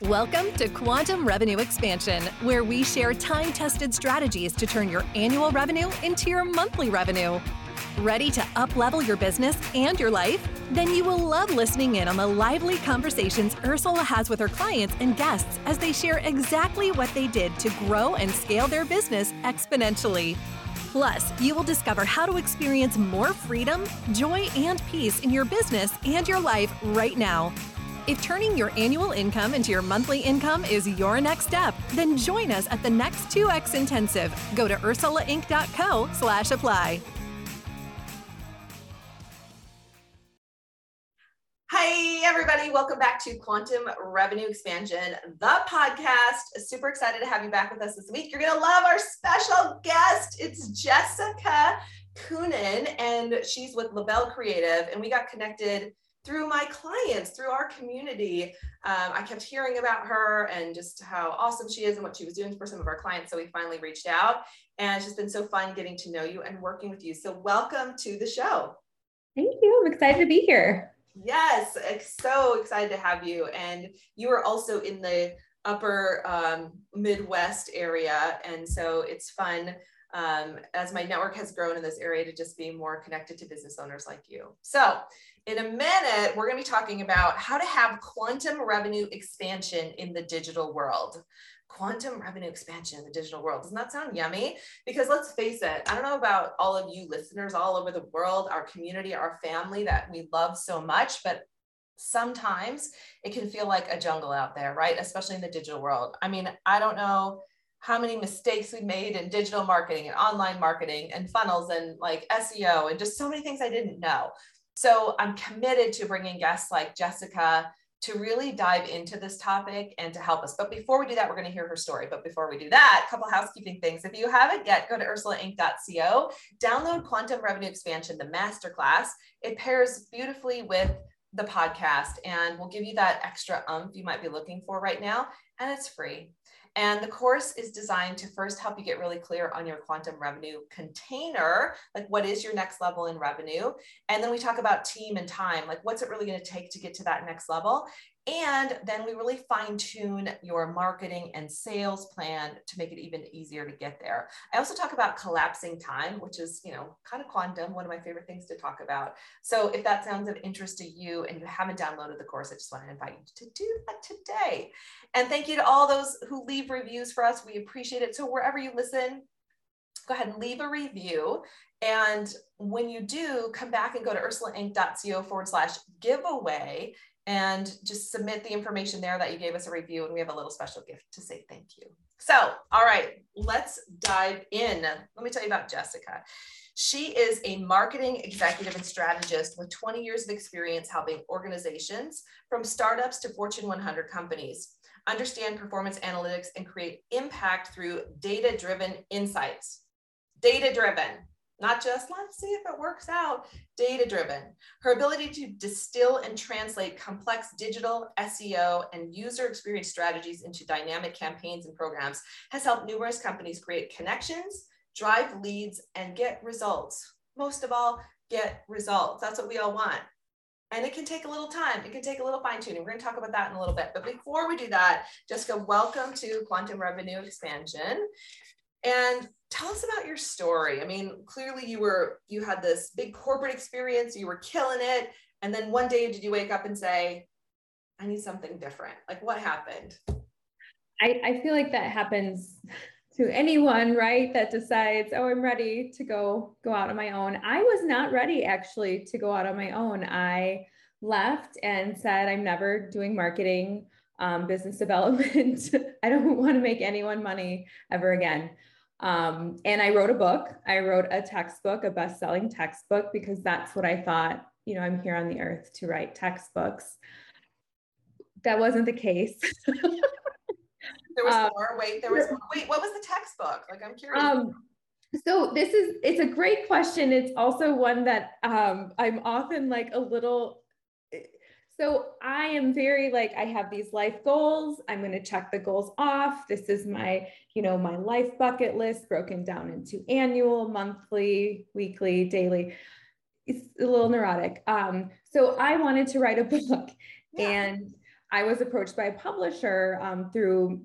Welcome to Quantum Revenue Expansion, where we share time tested strategies to turn your annual revenue into your monthly revenue. Ready to uplevel your business and your life? Then you will love listening in on the lively conversations Ursula has with her clients and guests as they share exactly what they did to grow and scale their business exponentially. Plus, you will discover how to experience more freedom, joy, and peace in your business and your life right now. If turning your annual income into your monthly income is your next step, then join us at the next 2X Intensive. Go to ursulainc.co slash apply. Hi, everybody. Welcome back to Quantum Revenue Expansion, the podcast. Super excited to have you back with us this week. You're going to love our special guest. It's Jessica Coonan, and she's with Lavelle Creative. And we got connected through my clients, through our community. Um, I kept hearing about her and just how awesome she is and what she was doing for some of our clients. So we finally reached out, and it's just been so fun getting to know you and working with you. So welcome to the show. Thank you. I'm excited to be here. Yes, so excited to have you. And you are also in the upper um, Midwest area. And so it's fun um, as my network has grown in this area to just be more connected to business owners like you. So in a minute, we're going to be talking about how to have quantum revenue expansion in the digital world. Quantum revenue expansion in the digital world. Doesn't that sound yummy? Because let's face it, I don't know about all of you listeners all over the world, our community, our family that we love so much, but sometimes it can feel like a jungle out there, right? Especially in the digital world. I mean, I don't know how many mistakes we made in digital marketing and online marketing and funnels and like SEO and just so many things I didn't know. So I'm committed to bringing guests like Jessica to really dive into this topic and to help us. But before we do that, we're going to hear her story. But before we do that, a couple housekeeping things. If you haven't yet, go to ursulainc.co, download Quantum Revenue Expansion, the masterclass. It pairs beautifully with the podcast and will give you that extra umph you might be looking for right now. And it's free. And the course is designed to first help you get really clear on your quantum revenue container, like what is your next level in revenue? And then we talk about team and time, like what's it really going to take to get to that next level? And then we really fine tune your marketing and sales plan to make it even easier to get there. I also talk about collapsing time, which is, you know, kind of quantum, one of my favorite things to talk about. So if that sounds of interest to you and you haven't downloaded the course, I just want to invite you to do that today. And thank you to all those who leave reviews for us. We appreciate it. So wherever you listen, go ahead and leave a review. And when you do, come back and go to ursulainc.co forward slash giveaway and just submit the information there that you gave us a review and we have a little special gift to say thank you. So, all right, let's dive in. Let me tell you about Jessica. She is a marketing executive and strategist with 20 years of experience helping organizations from startups to Fortune 100 companies understand performance analytics and create impact through data driven insights. Data driven not just let's see if it works out, data driven. Her ability to distill and translate complex digital, SEO, and user experience strategies into dynamic campaigns and programs has helped numerous companies create connections, drive leads, and get results. Most of all, get results. That's what we all want. and it can take a little time. It can take a little fine tuning. We're going to talk about that in a little bit. But before we do that, Jessica, welcome to Quantum Revenue Expansion. And tell us about your story. I mean, clearly you were you had this big corporate experience, you were killing it, and then one day did you wake up and say, I need something different? Like what happened? I, I feel like that happens to anyone, right? That decides, oh, I'm ready to go go out on my own. I was not ready actually to go out on my own. I left and said, I'm never doing marketing, um, business development. I don't want to make anyone money ever again. Um, and I wrote a book. I wrote a textbook, a best-selling textbook, because that's what I thought. You know, I'm here on the earth to write textbooks. That wasn't the case. There was um, more. Wait, there was more. Wait, what was the textbook? Like, I'm curious. Um, so this is it's a great question. It's also one that um, I'm often like a little. So I am very like I have these life goals. I'm going to check the goals off. This is my you know my life bucket list broken down into annual, monthly, weekly, daily. It's a little neurotic. Um, so I wanted to write a book, yeah. and I was approached by a publisher um, through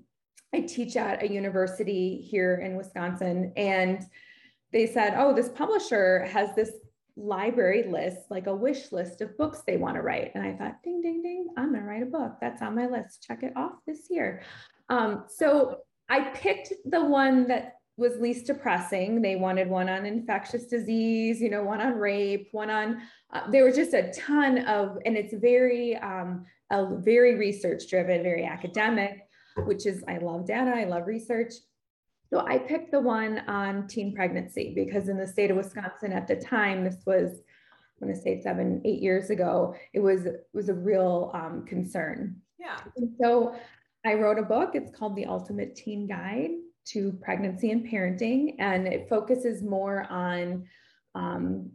I teach at a university here in Wisconsin, and they said, Oh, this publisher has this library list, like a wish list of books they want to write. And I thought, ding, ding, ding, I'm going to write a book. That's on my list. Check it off this year. Um, so I picked the one that was least depressing. They wanted one on infectious disease, you know, one on rape, one on, uh, there was just a ton of, and it's very, um, a very research driven, very academic which is I love data, I love research. So I picked the one on teen pregnancy because in the state of Wisconsin at the time, this was I'm going to say seven, eight years ago, it was it was a real um, concern. Yeah. And so I wrote a book. It's called The Ultimate Teen Guide to Pregnancy and Parenting, and it focuses more on um,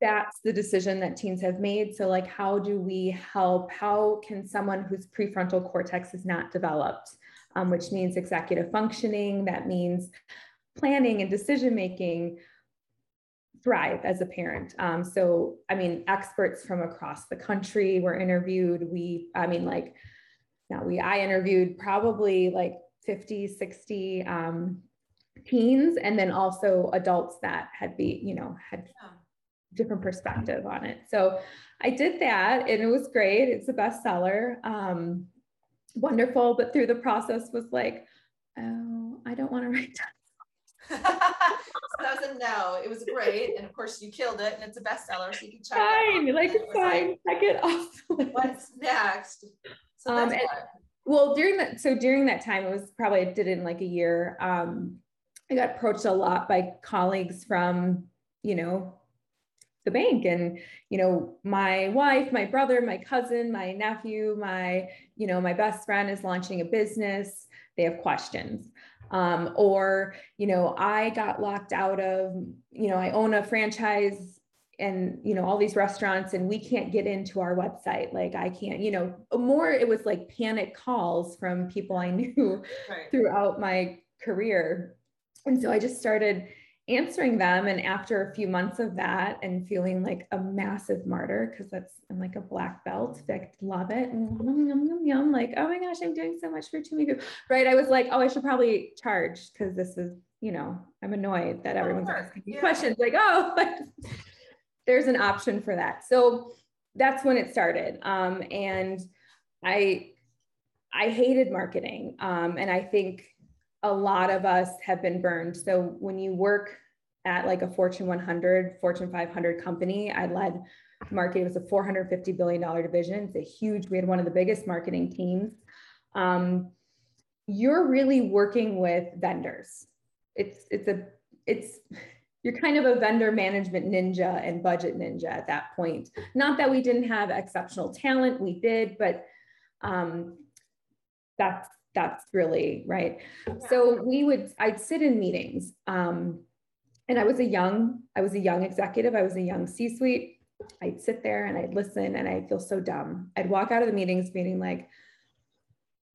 that's the decision that teens have made. So, like, how do we help? How can someone whose prefrontal cortex is not developed, um, which means executive functioning, that means planning and decision making, thrive as a parent? Um, so, I mean, experts from across the country were interviewed. We, I mean, like, now we, I interviewed probably like 50, 60 um, teens, and then also adults that had be, you know, had. Different perspective on it. So I did that and it was great. It's a bestseller. Um, wonderful. But through the process was like, oh, I don't want to write that. so that was a no. It was great. And of course you killed it and it's a bestseller. So you can check fine. it Like it's fine. Check it off. What's next? So um, and, well, during that, so during that time, it was probably, I did it in like a year. Um, I got approached a lot by colleagues from, you know, the bank. And you know my wife my brother my cousin my nephew my you know my best friend is launching a business. They have questions. Um, or you know i got locked out of you know i own a franchise and you know all these restaurants and we can't get into our website. Like i can't you know more it was like panic calls from people i knew right. throughout my career. And so i just started answering them and after a few months of that and feeling like a massive martyr because that's i'm like a black belt i love it and yum, yum, yum, yum, like oh my gosh i'm doing so much for too many people right i was like oh i should probably charge because this is you know i'm annoyed that everyone's asking me yeah. questions like oh there's an option for that so that's when it started um, and i i hated marketing um, and i think a lot of us have been burned. So when you work at like a Fortune 100, Fortune 500 company, I led marketing. It was a 450 billion dollar division. It's a huge. We had one of the biggest marketing teams. Um, you're really working with vendors. It's it's a it's you're kind of a vendor management ninja and budget ninja at that point. Not that we didn't have exceptional talent, we did, but um, that's that's really right. So we would, I'd sit in meetings. Um, and I was a young, I was a young executive. I was a young C-suite. I'd sit there and I'd listen and I'd feel so dumb. I'd walk out of the meetings feeling like,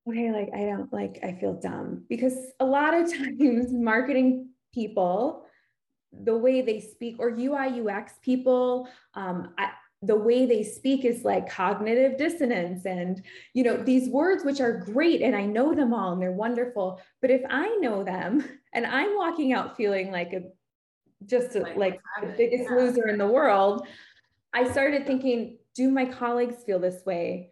okay, like I don't like, I feel dumb because a lot of times marketing people, the way they speak or UI UX people, um, I, the way they speak is like cognitive dissonance and you know these words which are great and i know them all and they're wonderful but if i know them and i'm walking out feeling like a just a, like, like the biggest yeah. loser in the world i started thinking do my colleagues feel this way?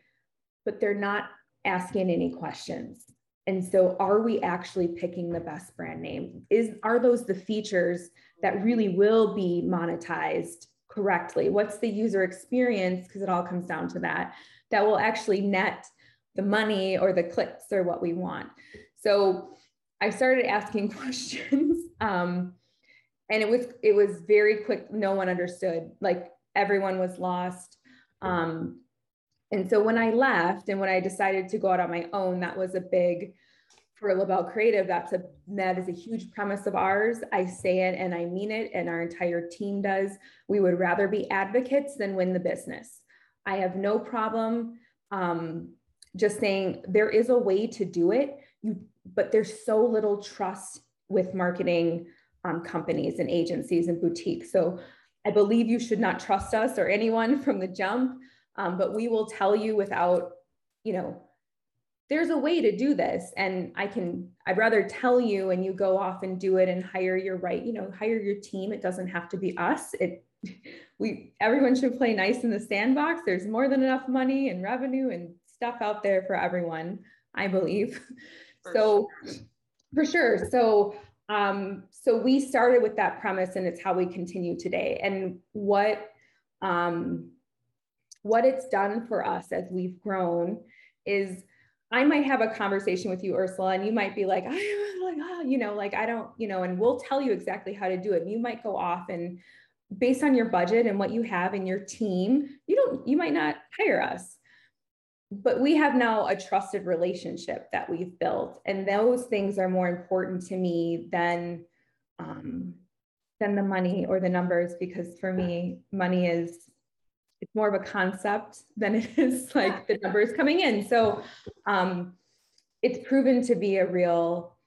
But they're not asking any questions. And so are we actually picking the best brand name? Is are those the features that really will be monetized correctly? What's the user experience? Because it all comes down to that, that will actually net the money or the clicks or what we want. So I started asking questions. Um, and it was it was very quick. No one understood. Like everyone was lost. Um, and so when I left and when I decided to go out on my own, that was a big for LaBelle Creative, that's a that is a huge premise of ours. I say it and I mean it, and our entire team does. We would rather be advocates than win the business. I have no problem um, just saying there is a way to do it. You, but there's so little trust with marketing um, companies and agencies and boutiques. So I believe you should not trust us or anyone from the jump. Um, but we will tell you without, you know, there's a way to do this and i can i'd rather tell you and you go off and do it and hire your right you know hire your team. It doesn't have to be us. It we everyone should play nice in the sandbox. There's more than enough money and revenue and stuff out there for everyone i believe. For so sure. for sure. So um so we started with that premise and it's how we continue today. And what um what it's done for us as we've grown is I might have a conversation with you, Ursula, and you might be like, oh, you know, like I don't, you know, and we'll tell you exactly how to do it. And you might go off and based on your budget and what you have in your team, you don't, you might not hire us. But we have now a trusted relationship that we've built. And those things are more important to me than um, than the money or the numbers, because for me, money is it's more of a concept than it is like the numbers coming in. So um, it's proven to be a real,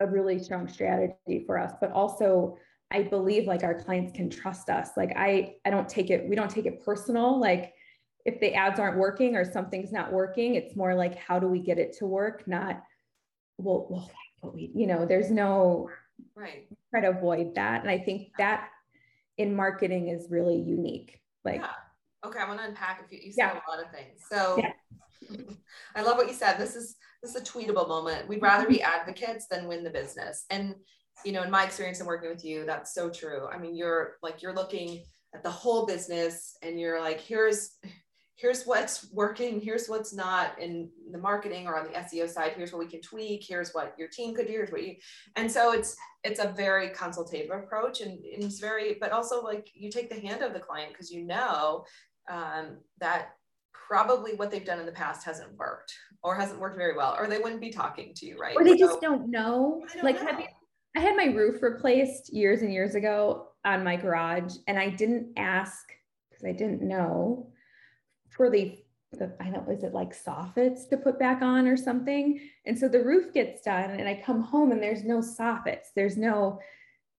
a really strong strategy for us. But also, I believe like our clients can trust us. Like I, I don't take it. We don't take it personal. Like if the ads aren't working or something's not working, it's more like how do we get it to work? Not well, well, what we, you know, there's no right. Try to avoid that, and I think that in marketing is really unique like, yeah. okay, I want to unpack a few. You said yeah. a lot of things. So, yeah. I love what you said. This is this is a tweetable moment. We'd mm-hmm. rather be advocates than win the business. And you know, in my experience in working with you, that's so true. I mean, you're like you're looking at the whole business, and you're like, here's here's what's working, here's what's not in the marketing or on the SEO side, here's what we can tweak, here's what your team could do, here's what you and so it's it's a very consultative approach and, and it's very, but also like you take the hand of the client because you know um, that probably what they've done in the past hasn't worked or hasn't worked very well, or they wouldn't be talking to you, right? Or they so, just don't know. Don't like know. I had my roof replaced years and years ago on my garage, and I didn't ask because I didn't know for the, the I don't is it like soffits to put back on or something. And so the roof gets done and I come home and there's no soffits. There's no,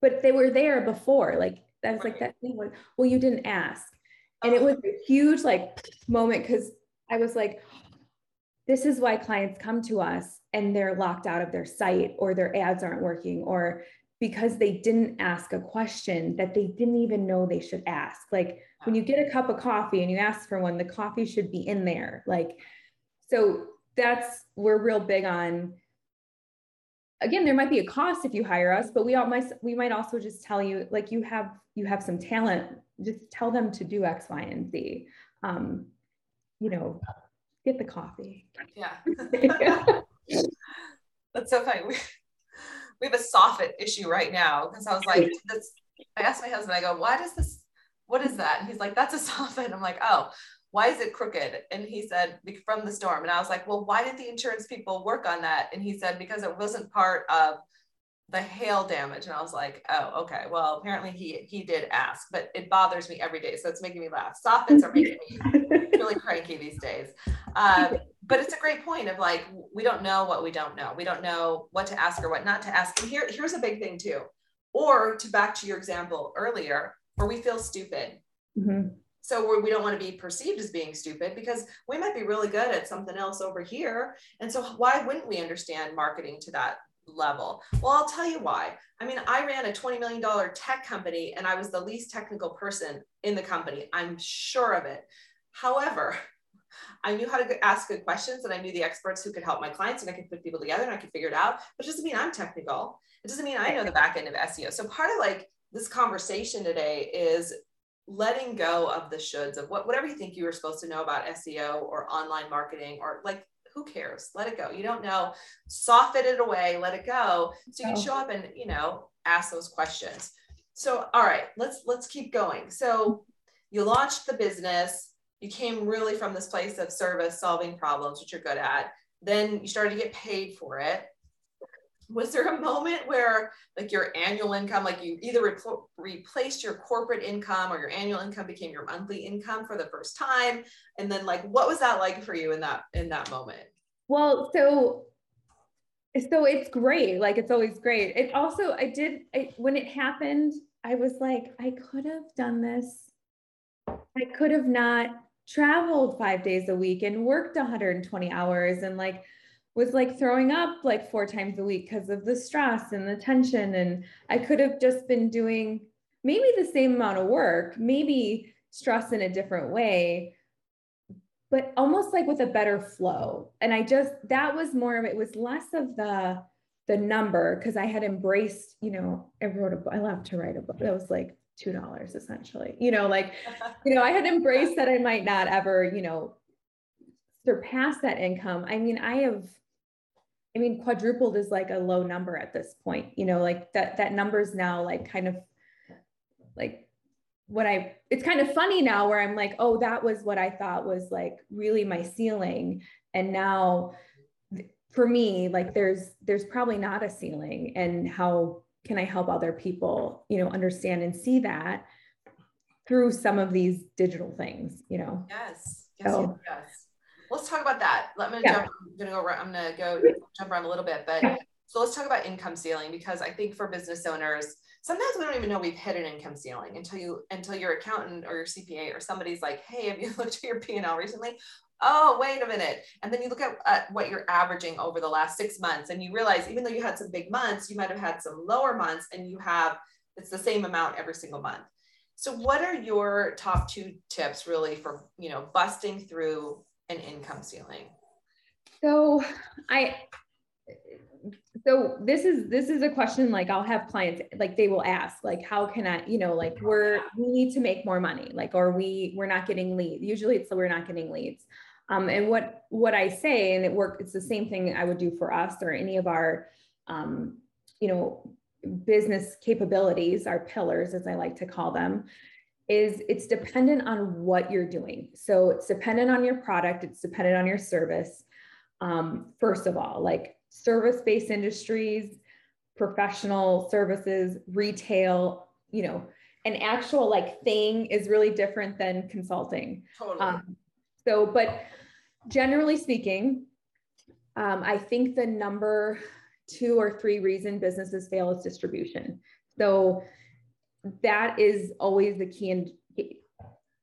but they were there before. Like I was like that thing was, well, you didn't ask. And it oh. was a huge like moment because I was like, this is why clients come to us and they're locked out of their site or their ads aren't working or because they didn't ask a question that they didn't even know they should ask. Like when you get a cup of coffee and you ask for one, the coffee should be in there. Like, so that's, we're real big on, again, there might be a cost if you hire us, but we all might, we might also just tell you, like you have, you have some talent, just tell them to do X, Y, and Z. Um, you know, get the coffee. Yeah. That's so funny. We, have a soffit issue right now because I was like, this, I asked my husband, I go, why does this what is that? And he's like, that's a soffit. I'm like, oh, why is it crooked? And he said, from the storm. And I was like, well, why did the insurance people work on that? And he said, because it wasn't part of the hail damage. And I was like, oh, okay. Well, apparently he he did ask, but it bothers me every day. So it's making me laugh. Soffits are making me really cranky these days. Um, but it's a great point of like, we don't know what we don't know. We don't know what to ask or what not to ask. And here, here's a big thing too. Or to back to your example earlier, or we feel stupid. Mm-hmm. so we don't want to be perceived as being stupid because we might be really good at something else over here and so why wouldn't we understand marketing to that level well i'll tell you why i mean i ran a $20 million tech company and i was the least technical person in the company i'm sure of it however I knew how to ask good questions and I knew the experts who could help my clients and I could put people together and I could figure it out. But it doesn't mean I'm technical. It doesn't mean I know the back end of SEO. So part of like this conversation today is letting go of the shoulds of what whatever you think you were supposed to know about SEO or online marketing or like who cares? Let it go. You don't know. Soften it away, let it go. So you can show up and you know ask those questions. So all right, let's let's keep going. So you launched the business, you came really from this place of service solving problems, which you're good at. Then you started to get paid for it was there a moment where like your annual income like you either re- replaced your corporate income or your annual income became your monthly income for the first time? And then like what was that like for you in that in that moment? Well so so it's great. Like it's always great. It also i did I, when it happened i was like i could have done this. I could have not traveled five days a week and worked 120 hours and like was like throwing up like four times a week because of the stress and the tension. And I could have just been doing maybe the same amount of work, maybe stress in a different way, but almost like with a better flow. And I just, that was more of it was less of the, the number because I had embraced, you know, I wrote a book, I love to write a book that was like $2 essentially, you know, like, you know, I had embraced that I might not ever, you know, surpass that income. I mean, I have I mean, quadrupled is like a low number at this point, you know, like that, that number is now like kind of like what I, it's kind of funny now where I'm like, oh, that was what I thought was like really my ceiling. And now for me, like there's, there's probably not a ceiling and how can I help other people, you know, understand and see that through some of these digital things, you know? Yes. Yes. So, yes let's talk about that. Let me yeah. jump. I'm gonna go. I'm gonna go jump around a little bit, but yeah. so let's talk about income ceiling because I think for business owners, sometimes we don't even know we've hit an income ceiling until you until your accountant or your CPA or somebody's like, "Hey, have you looked at your P and L recently?" Oh, wait a minute. And then you look at, at what you're averaging over the last six months, and you realize even though you had some big months, you might have had some lower months, and you have it's the same amount every single month. So, what are your top two tips really for you know busting through an income ceiling? So I so this is this is a question like I'll have clients like they will ask like how can I you know like we're we need to make more money like or we we're not getting leads usually it's we're not getting leads um, and what what I say and it work it's the same thing I would do for us or any of our um, you know business capabilities our pillars as I like to call them is it's dependent on what you're doing. So it's dependent on your product, it's dependent on your service. Um, first of all, like service based industries, professional services, retail, you know, an actual like thing is really different than consulting. Totally. Um, so, but generally speaking, um, I think the number two or three reason businesses fail is distribution. So that is always the key in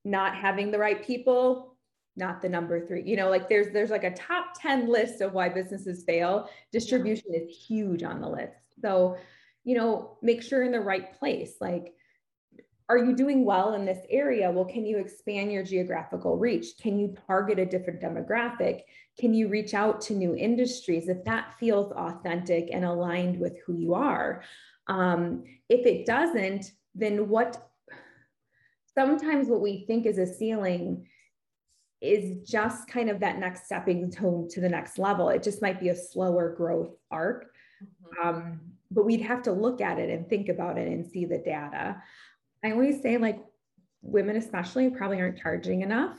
not having the right people not the number three. You know like there's there's like a top 10 list of why businesses fail. Distribution is huge on the list. So you know make sure in the right place. Like are you doing well in this area? Well can you expand your geographical reach? Can you target a different demographic? Can you reach out to new industries if that feels authentic and aligned with who you are? Um, if it doesn't then what sometimes what we think is a ceiling is just kind of that next stepping stone to the next level. It just might be a slower growth arc. Mm-hmm. Um, but we'd have to look at it and think about it and see the data. I always say, like, women, especially, probably aren't charging enough.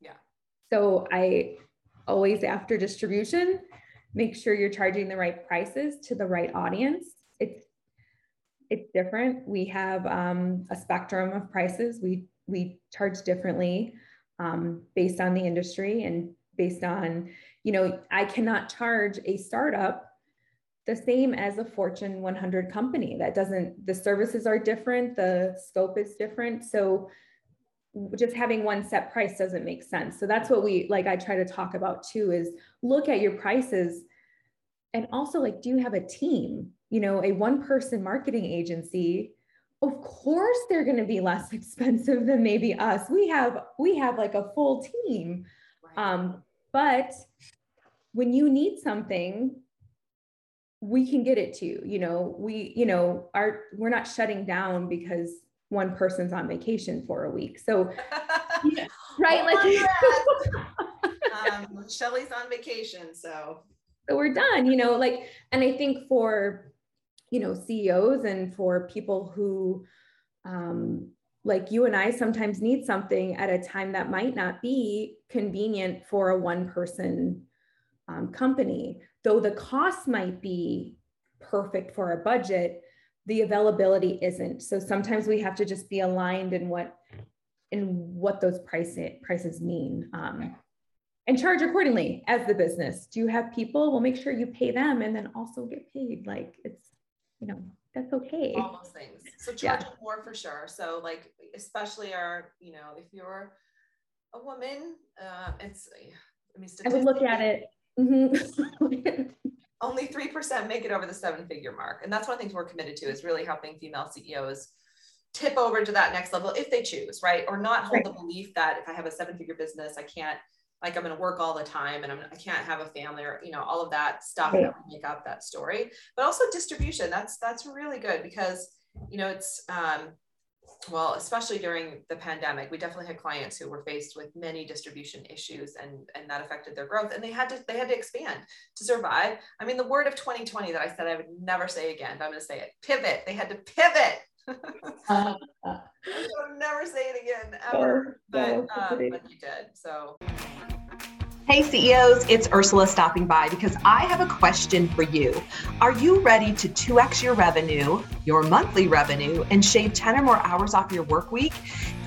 Yeah. So I always, after distribution, make sure you're charging the right prices to the right audience. It's different. We have um, a spectrum of prices. We we charge differently um, based on the industry and based on, you know, I cannot charge a startup the same as a Fortune 100 company. That doesn't. The services are different. The scope is different. So just having one set price doesn't make sense. So that's what we like I try to talk about too is look at your prices and also like do you have a team? You know, a one person marketing agency of course they're going to be less expensive than maybe us. We have we have like a full team. Um but when you need something we can get it to you you know? We you know are we're not shutting down because one person's on vacation for a week. So yeah, right like um, shelly's on vacation so. So we're done you know like and i think for you know ceos and for people who um like you and i sometimes need something at a time that might not be convenient for a one person um, company. Though the cost might be perfect for our budget the availability isn't. So sometimes we have to just be aligned in what in what those price prices mean um, and charge accordingly as the business. Do you have people? Well make sure you pay them and then also get paid. Like it's you know that's okay all those things so charge yeah. more for sure so like especially our you know if you're a woman uh, it's i mean i would look at it Mm-hmm. Only 3% make it over the seven figure mark. And that's one of the things we're committed to is really helping female CEOs tip over to that next level if they choose, right? Or not hold right. the belief that if I have a seven figure business, I can't, like, I'm going to work all the time and I'm, I can't have a family or, you know, all of that stuff right. that make up that story. But also distribution. That's, that's really good because, you know, it's, um, well, especially during the pandemic, we definitely had clients who were faced with many distribution issues and, and that affected their growth. And they had to they had to expand to survive. I mean, the word of 2020 that I said I would never say again, but I'm gonna say it. Pivot. They had to pivot. uh, I'll never say it again ever. but, um, but you did. So Hey CEOs, it's Ursula stopping by because I have a question for you. Are you ready to 2x your revenue, your monthly revenue, and shave 10 or more hours off your work week?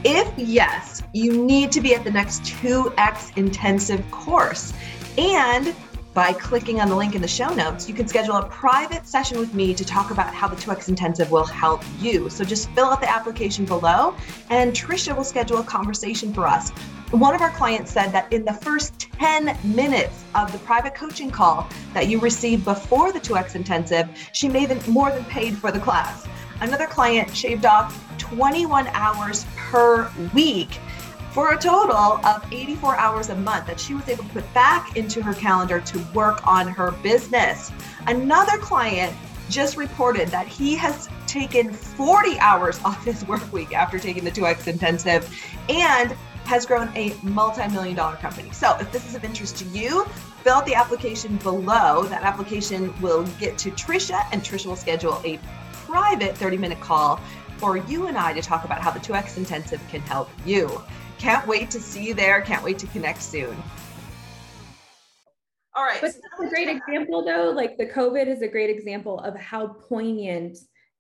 If yes, you need to be at the next 2x intensive course. And by clicking on the link in the show notes, you can schedule a private session with me to talk about how the 2X Intensive will help you. So just fill out the application below, and Trisha will schedule a conversation for us. One of our clients said that in the first 10 minutes of the private coaching call that you received before the 2X Intensive, she made more than paid for the class. Another client shaved off 21 hours per week for a total of 84 hours a month that she was able to put back into her calendar to work on her business. Another client just reported that he has taken 40 hours off his work week after taking the 2X intensive and has grown a multi-million dollar company. So if this is of interest to you, fill out the application below. That application will get to Trisha and Trisha will schedule a private 30 minute call for you and I to talk about how the 2X intensive can help you. Can't wait to see you there. Can't wait to connect soon. All right. But that's a great example, though. Like the COVID is a great example of how poignant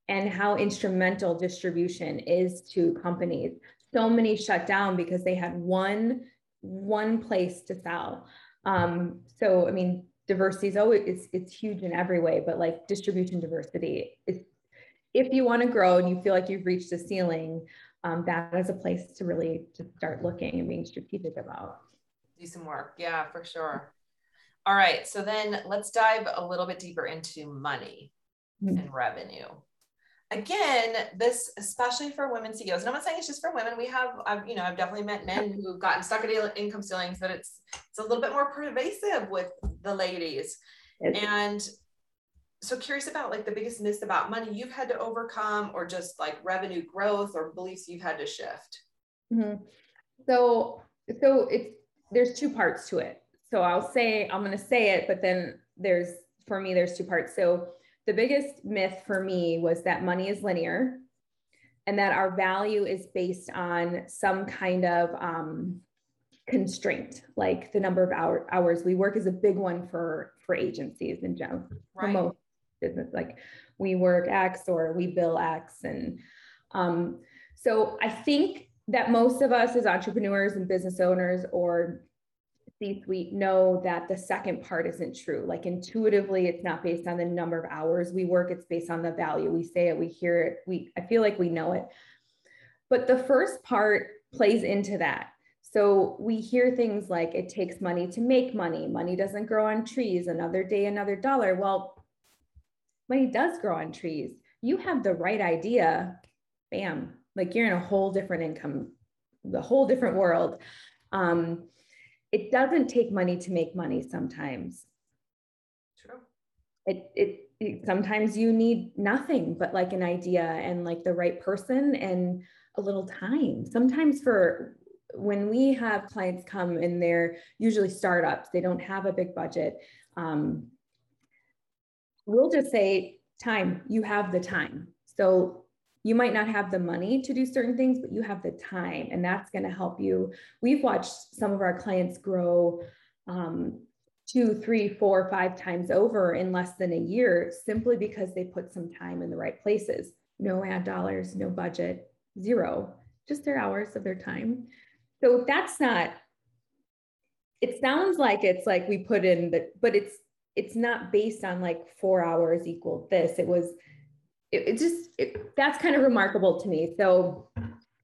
and how instrumental distribution is to companies. So many shut down because they had one one place to sell. Um, so I mean, diversity is always it's, it's huge in every way, but like distribution diversity is if you want to grow and you feel like you've reached the ceiling, um, that is a place to really to start looking and being strategic about. Do some work. Yeah, for sure. All right. So then let's dive a little bit deeper into money mm-hmm. and revenue. Again, this especially for women CEOs, and I'm not saying it's just for women. We have, I've, you know, I've definitely met men who've gotten stuck at income ceilings, but it's it's a little bit more pervasive with the ladies. And so curious about like the biggest myths about money you've had to overcome or just like revenue growth or beliefs you've had to shift mm-hmm. so so it's there's two parts to it so i'll say i'm going to say it but then there's for me there's two parts so the biggest myth for me was that money is linear and that our value is based on some kind of um, constraint like the number of hour, hours we work is a big one for for agencies in general right. for most business like we work x or we bill x and um, so i think that most of us as entrepreneurs and business owners or c-suite know that the second part isn't true like intuitively it's not based on the number of hours we work it's based on the value we say it we hear it we i feel like we know it but the first part plays into that. So we hear things like it takes money to make money. Money doesn't grow on trees. Another day, another dollar. Well, money does grow on trees. You have the right idea, bam, like you're in a whole different income, the whole different world. Um, it doesn't take money to make money sometimes. True. It, it, it sometimes you need nothing but like an idea and like the right person and a little time. Sometimes for when we have clients come and they're usually startups, they don't have a big budget. Um, we'll just say time, you have the time. So you might not have the money to do certain things, but you have the time, and that's going to help you. We've watched some of our clients grow um, two, three, four, five times over in less than a year simply because they put some time in the right places. No ad dollars, no budget, zero, just their hours of their time. So that's not, it sounds like it's like we put in the, but it's, it's not based on like four hours equal this. It was, it, it just, it, that's kind of remarkable to me. So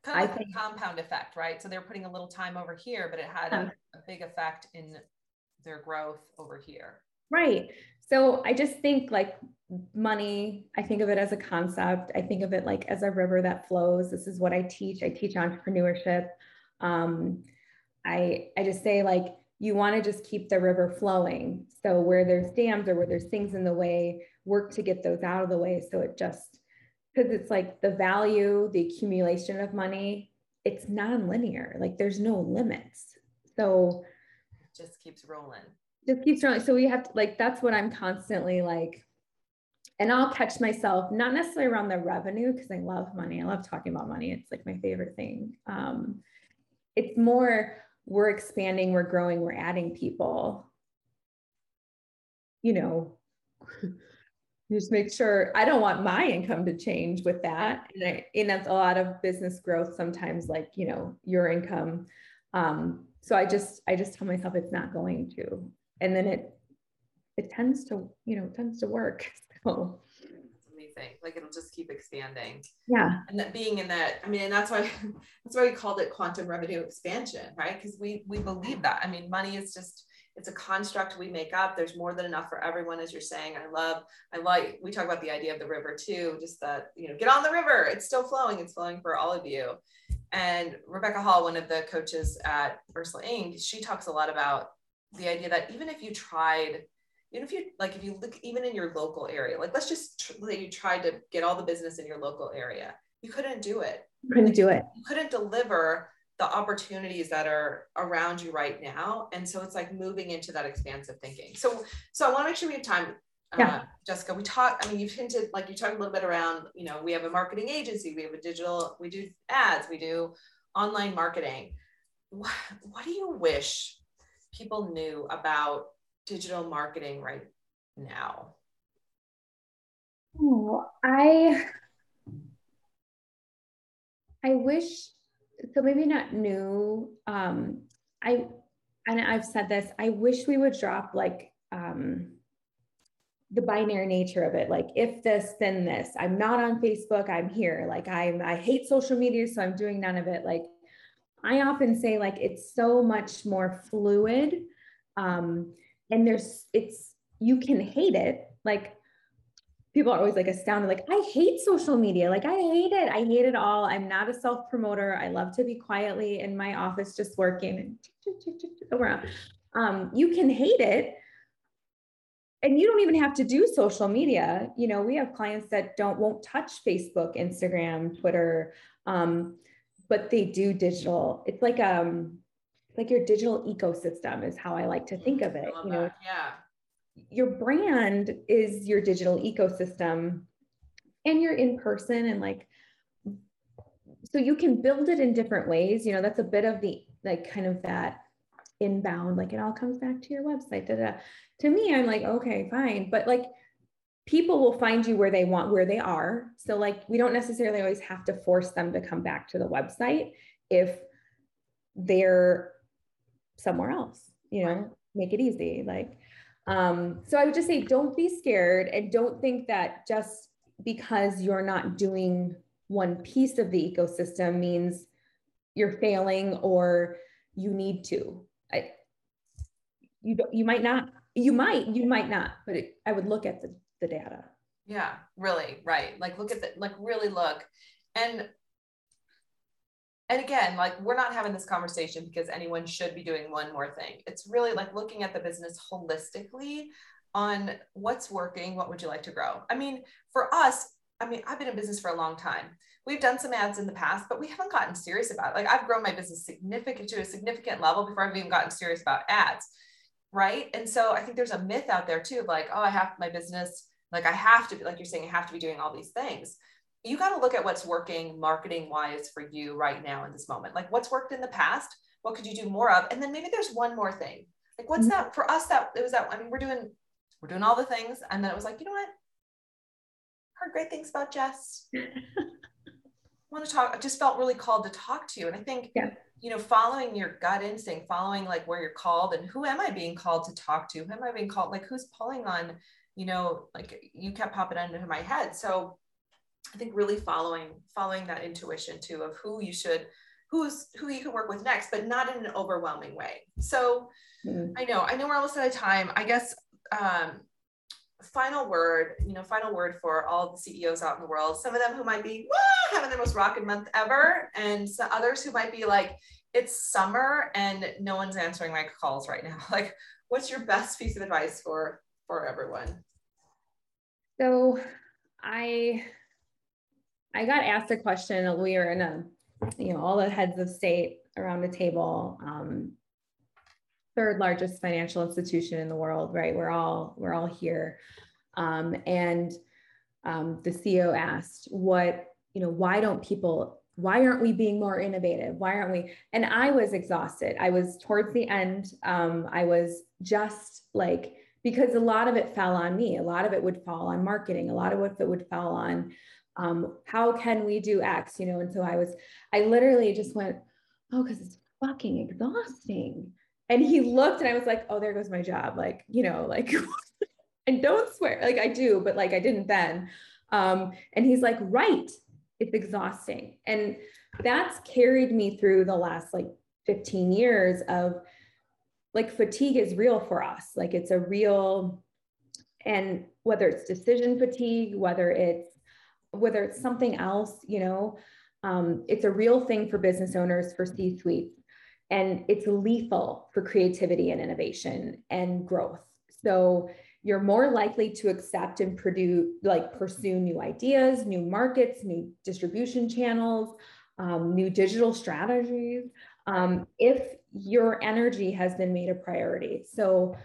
kind of like think, compound effect, right? So they're putting a little time over here, but it had a, a big effect in their growth over here. Right. So I just think like money, I think of it as a concept. I think of it like as a river that flows. This is what I teach. I teach entrepreneurship. Um, I, I just say like, you want to just keep the river flowing. So where there's dams or where there's things in the way, work to get those out of the way. So it just, because it's like the value, the accumulation of money, it's non-linear. Like there's no limits. So it just keeps rolling. Just keeps rolling. So we have to like, that's what I'm constantly like, and I'll catch myself, not necessarily around the revenue, because I love money. I love talking about money. It's like my favorite thing. Um, it's more we're expanding, we're growing, we're adding people. You know, just make sure I don't want my income to change with that. And, I, and that's a lot of business growth sometimes, like, you know, your income. Um, so I just, I just tell myself it's not going to. And then it, it tends to, you know, tends to work. So amazing. Like it'll just keep expanding. Yeah. And that being in that, I mean, and that's why that's why we called it quantum revenue expansion, right? Because we we believe that. I mean, money is just it's a construct we make up. There's more than enough for everyone, as you're saying. I love, I like, we talk about the idea of the river too, just that, you know, get on the river. It's still flowing. It's flowing for all of you. And Rebecca Hall, one of the coaches at Ursula Inc., she talks a lot about the idea that even if you tried even if you like if you look even in your local area like let's just tr- you tried to get all the business in your local area. You couldn't do it. Couldn't do it. You couldn't deliver the opportunities that are around you right now. And so it's like moving into that expansive thinking. So so i want to make sure we have time uh, jessica. We talk i mean you've hinted like you talked a little bit around you know we have a marketing agency we have a digital we do ads we do online marketing. What, what do you wish people knew about digital marketing right now? Oh, I I wish so maybe not new. Um, I and I've said this, I wish we would drop like um the binary nature of it like if this then this i'm not on facebook i'm here like i'm i hate social media so i'm doing none of it like i often say like it's so much more fluid um and there's it's you can hate it. Like people are always like astounded. Like i hate social media. Like i hate it. I hate it all. I'm not a self promoter i love to be quietly in my office just working and around. Um, you can hate it. And you don't even have to do social media. You know we have clients that don't won't touch facebook instagram twitter um, but they do digital. It's like um like your digital ecosystem is how I like to think of mm, it. You know, that. yeah. Your brand is your digital ecosystem and you're in person and like so you can build it in different ways. You know, that's a bit of the like kind of that inbound, like it all comes back to your website. Da, da. To me, I'm like, okay, fine. But like people will find you where they want, where they are. So like we don't necessarily always have to force them to come back to the website if they're somewhere else, you know, make it easy. Like, um, so I would just say don't be scared and don't think that just because you're not doing one piece of the ecosystem means you're failing or you need to. I, you you might not. You might. You might not. But it, I would look at the the data. Yeah, really, right. Like look at the like really look, and and again, like we're not having this conversation because anyone should be doing one more thing. It's really like looking at the business holistically on what's working, what would you like to grow? I mean, for us, I mean, I've been in business for a long time. We've done some ads in the past, but we haven't gotten serious about it. Like I've grown my business significant to a significant level before I've even gotten serious about ads. Right. And so I think there's a myth out there too of like, oh, I have my business, like I have to be, like you're saying, I have to be doing all these things. You got to look at what's working marketing wise for you right now in this moment. Like what's worked in the past? What could you do more of? And then maybe there's one more thing. Like what's mm-hmm. that for us? That it was that, I mean, we're doing, we're doing all the things. And then it was like, you know what? heard great things about Jess. want to talk, I just felt really called to talk to you. And I think, yeah. you know, following your gut instinct, following like where you're called and who am I being called to talk to? Who am I being called? Like who's pulling on, you know, like you kept popping into my head. So I think really following, following that intuition too of who you should, who's who you can work with next, but not in an overwhelming way. So mm-hmm. I know, I know we're almost out of time. I guess um, final word, you know, final word for all the CEOs out in the world. Some of them who might be Wah! having their most rocking month ever, and some others who might be like, it's summer and no one's answering my calls right now. Like, what's your best piece of advice for for everyone? So, I I got asked a question. We were in a, you know, all the heads of state around the table. Um, third largest financial institution in the world, right? We're all we're all here, um, and um, the CEO asked, "What you know? Why don't people? Why aren't we being more innovative? Why aren't we?" And I was exhausted. I was towards the end. Um, I was just like because a lot of it fell on me. A lot of it would fall on marketing. A lot of it would fall on um, how can we do X, you know? And so I was, I literally just went, oh, because it's fucking exhausting and he looked and I was like, oh, there goes my job. Like, you know, like, and don't swear, like I do, but like I didn't then. Um, and he's like, right, it's exhausting. And that's carried me through the last like 15 years of like fatigue is real for us. Like it's a real, and whether it's decision fatigue, whether it's whether it's something else, you know, um, it's a real thing for business owners, for C-suites and it's lethal for creativity and innovation and growth. So you're more likely to accept and produce, like pursue new ideas, new markets, new distribution channels, um, new digital strategies, um, if your energy has been made a priority. So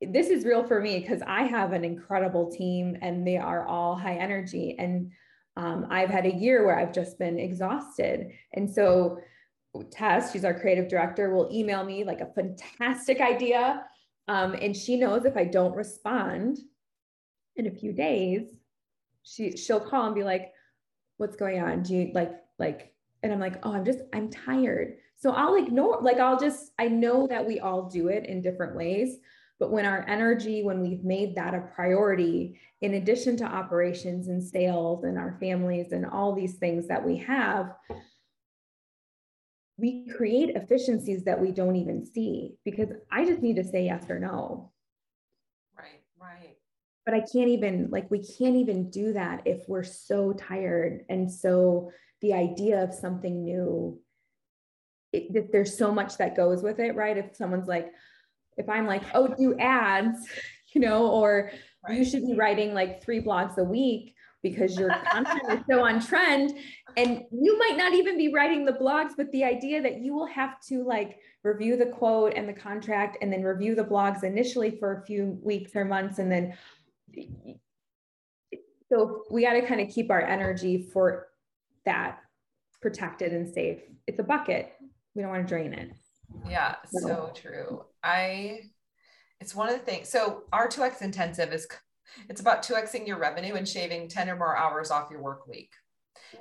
this is real for me because I have an incredible team and they are all high energy. And um, I've had a year where I've just been exhausted. And so Tess, she's our creative director, will email me like a fantastic idea. Um, and she knows if I don't respond in a few days, she she'll call and be like, what's going on? Do you like like and I'm like, oh, I'm just I'm tired. So I'll ignore, like I'll just, I know that we all do it in different ways. But when our energy, when we've made that a priority, in addition to operations and sales and our families and all these things that we have, we create efficiencies that we don't even see because I just need to say yes or no. Right, right. But I can't even, like, we can't even do that if we're so tired. And so the idea of something new, it, there's so much that goes with it, right? If someone's like, if I'm like, oh, do ads, you know, or right. you should be writing like three blogs a week because your content is so on trend. And you might not even be writing the blogs but the idea that you will have to like review the quote and the contract and then review the blogs initially for a few weeks or months and then so we got to kind of keep our energy for that protected and safe. It's a bucket. We don't want to drain it yeah so true i it's one of the things so our 2X intensive is it's about 2xing your revenue and shaving 10 or more hours off your work week.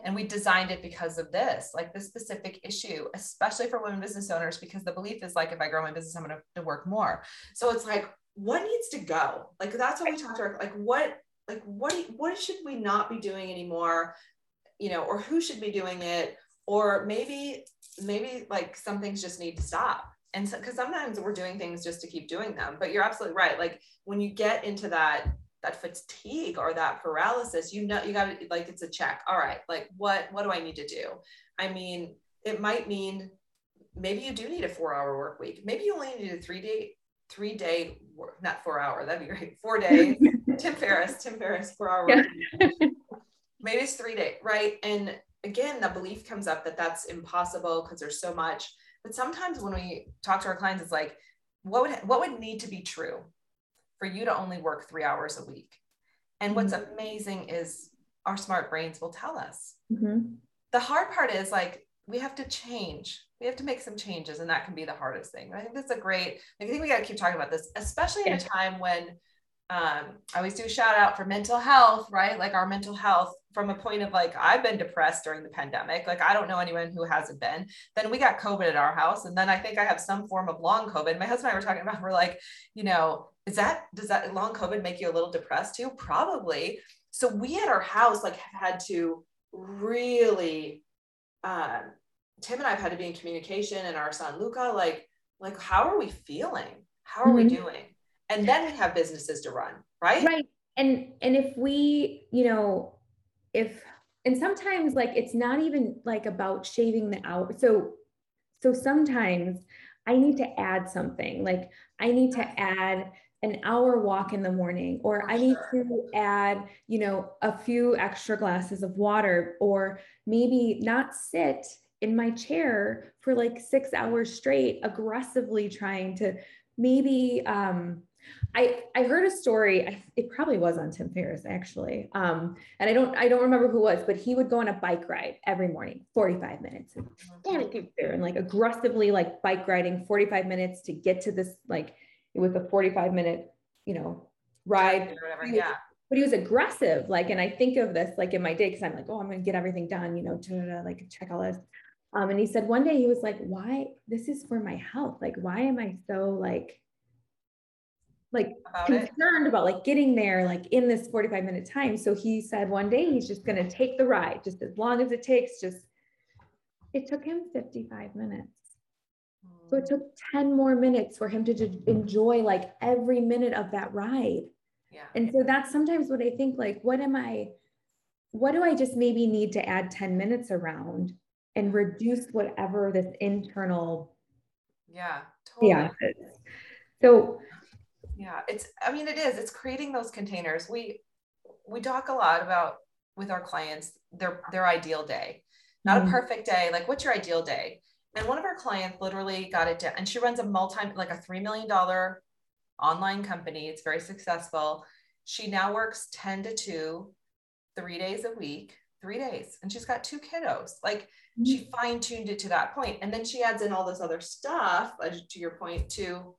And we designed it because of this, like this specific issue, especially for women business owners, because the belief is like, if I grow my business, I'm going to work more. So it's like, what needs to go? Like, that's what we talked about. Like, what, like, what, what should we not be doing anymore? You know, or who should be doing it? Or maybe maybe like some things just need to stop. And so because sometimes we're doing things just to keep doing them. But you're absolutely right. Like when you get into that that fatigue or that paralysis you know you got to like it's a check. All right like what what do i need to do? I mean it might mean maybe you do need a four hour work week. Maybe you only need a three day three day work not four hour that'd be great. Four days tim ferriss tim ferriss four hour maybe it's three day right? And again the belief comes up that that's impossible because there's so much but sometimes when we talk to our clients, it's like, what would what would need to be true for you to only work three hours a week? And what's mm-hmm. amazing is our smart brains will tell us. Mm-hmm. The hard part is like we have to change. We have to make some changes, and that can be the hardest thing. I think that's a great. I think we got to keep talking about this, especially in a time when um, I always do a shout out for mental health, right? Like our mental health from a point of like, I've been depressed during the pandemic. Like, I don't know anyone who hasn't been. Then we got COVID at our house. And then I think I have some form of long COVID. My husband and I were talking about, we're like, you know, is that, does that long COVID make you a little depressed too? Probably. So we at our house, like, had to really, um, Tim and I've had to be in communication and our son Luca, like, like, how are we feeling? How are mm-hmm. we doing? And then we have businesses to run right right and and if we you know if and sometimes like it's not even like about shaving the hour so so sometimes i need to add something like i need to add an hour walk in the morning or For i need sure. to add you know a few extra glasses of water or maybe not sit in my chair for like 6 hours straight aggressively trying to maybe um I, I heard a story. I, it probably was on Tim Ferriss actually, um, and I don't I don't remember who it was, but he would go on a bike ride every morning, forty five minutes, and like aggressively like bike riding forty five minutes to get to this like it was a forty five minute you know ride. Whatever, yeah. But he was aggressive, like, and I think of this like in my day because I'm like, oh, I'm gonna get everything done, you know, to like check all this. Um, and he said one day he was like, why? This is for my health. Like, why am I so like like about concerned it. about like getting there like in this 45 minute time. So he said one day he's just going to take the ride just as long as it takes just it took him 55 minutes. So it mm. took 10 more minutes for him to just enjoy like every minute of that ride. Yeah. And so that's sometimes what i think like what am i what do i just maybe need to add 10 minutes around and reduce whatever this internal yeah totally. yeah so yeah it's i mean it is it's creating those containers. We we talk a lot about with our clients their their ideal day. Not mm-hmm. a perfect day like what's your ideal day? And one of our clients literally got it down and she runs a multi like a $3 million online company. It's very successful. She now works 10 to 2 three days a week three days and she's got two kiddos. Like mm-hmm. she fine-tuned it to that point. And then she adds in all this other stuff to your point to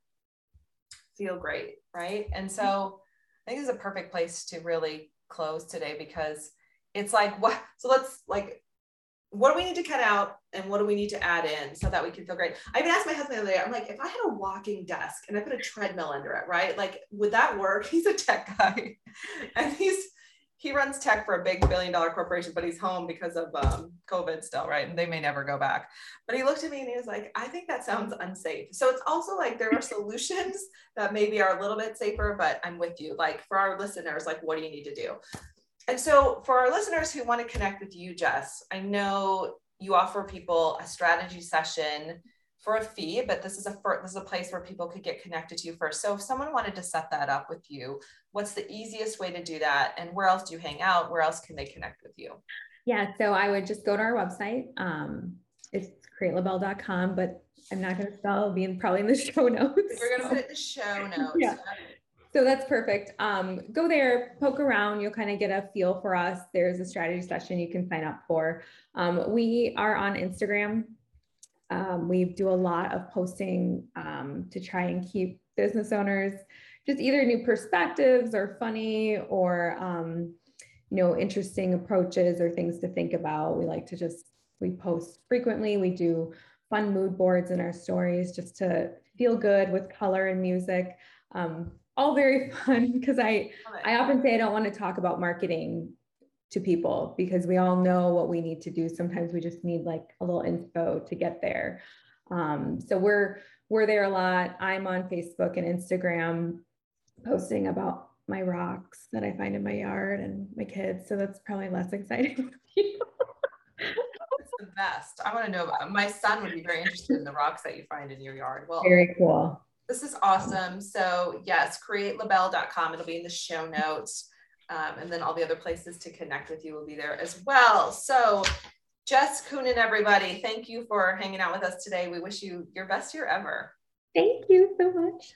feel great, right? And so mm-hmm. I think this is a perfect place to really close today because it's like what so let's like what do we need to cut out and what do we need to add in so that we can feel great? I even asked my husband the other day, I'm like, if I had a walking desk and I put a treadmill under it, right? Like, would that work? He's a tech guy and he's he runs tech for a big billion dollar corporation, but he's home because of um, COVID still, right? And they may never go back. But he looked at me and he was like, I think that sounds unsafe. So it's also like there are solutions that maybe are a little bit safer, but I'm with you. Like for our listeners, like what do you need to do? And so for our listeners who want to connect with you, Jess, I know you offer people a strategy session for a fee, but this is a this is a place where people could get connected to you first. So if someone wanted to set that up with you, what's the easiest way to do that? And where else do you hang out? Where else can they connect with you? Yeah, so I would just go to our website. Um, it's createlabelle.com, but I'm not going to spell. It'll be in, probably in the show notes. We're going to put it in the show notes. yeah. So that's perfect. Um, go there, poke around. You'll kind of get a feel for us. There's a strategy session you can sign up for. Um, we are on Instagram um, we do a lot of posting um, to try and keep business owners just either new perspectives or funny or um, you know interesting approaches or things to think about. We like to just we post frequently. We do fun mood boards in our stories just to feel good with color and music. Um, all very fun because I I often say I don't want to talk about marketing to people because we all know what we need to do. Sometimes we just need like a little info to get there. Um, so we're we're there a lot. I'm on Facebook and Instagram posting about my rocks that I find in my yard and my kids. So that's probably less exciting it's the best. I want to know. About, My son would be very interested in the rocks that you find in your yard. Well, very cool. This is awesome. So yes, createlabelle.com. It'll be in the show notes. Um, and then all the other places to connect with you will be there as well. So Jess Coonan, everybody, thank you for hanging out with us today. We wish you your best year ever. Thank you so much.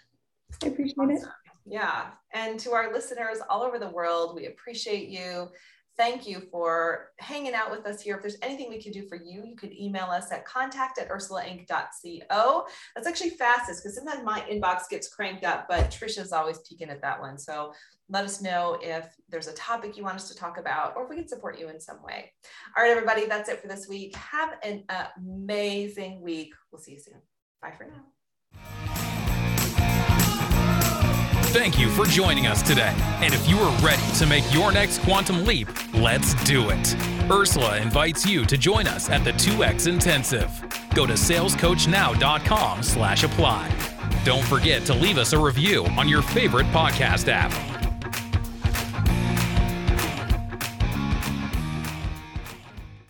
I appreciate awesome. it. Yeah. And to our listeners all over the world, we appreciate you thank you for hanging out with us here. If there's anything we can do for you, you could email us at contact at ursulainc.co. That's actually fastest because sometimes my inbox gets cranked up, but Trisha's always peeking at that one. So let us know if there's a topic you want us to talk about or if we can support you in some way. All right, everybody, that's it for this week. Have an amazing week. We'll see you soon. Bye for now. Thank you for joining us today. And if you are ready to make your next quantum leap, let's do it. Ursula invites you to join us at the 2X Intensive. Go to salescoachnow.com slash apply. Don't forget to leave us a review on your favorite podcast app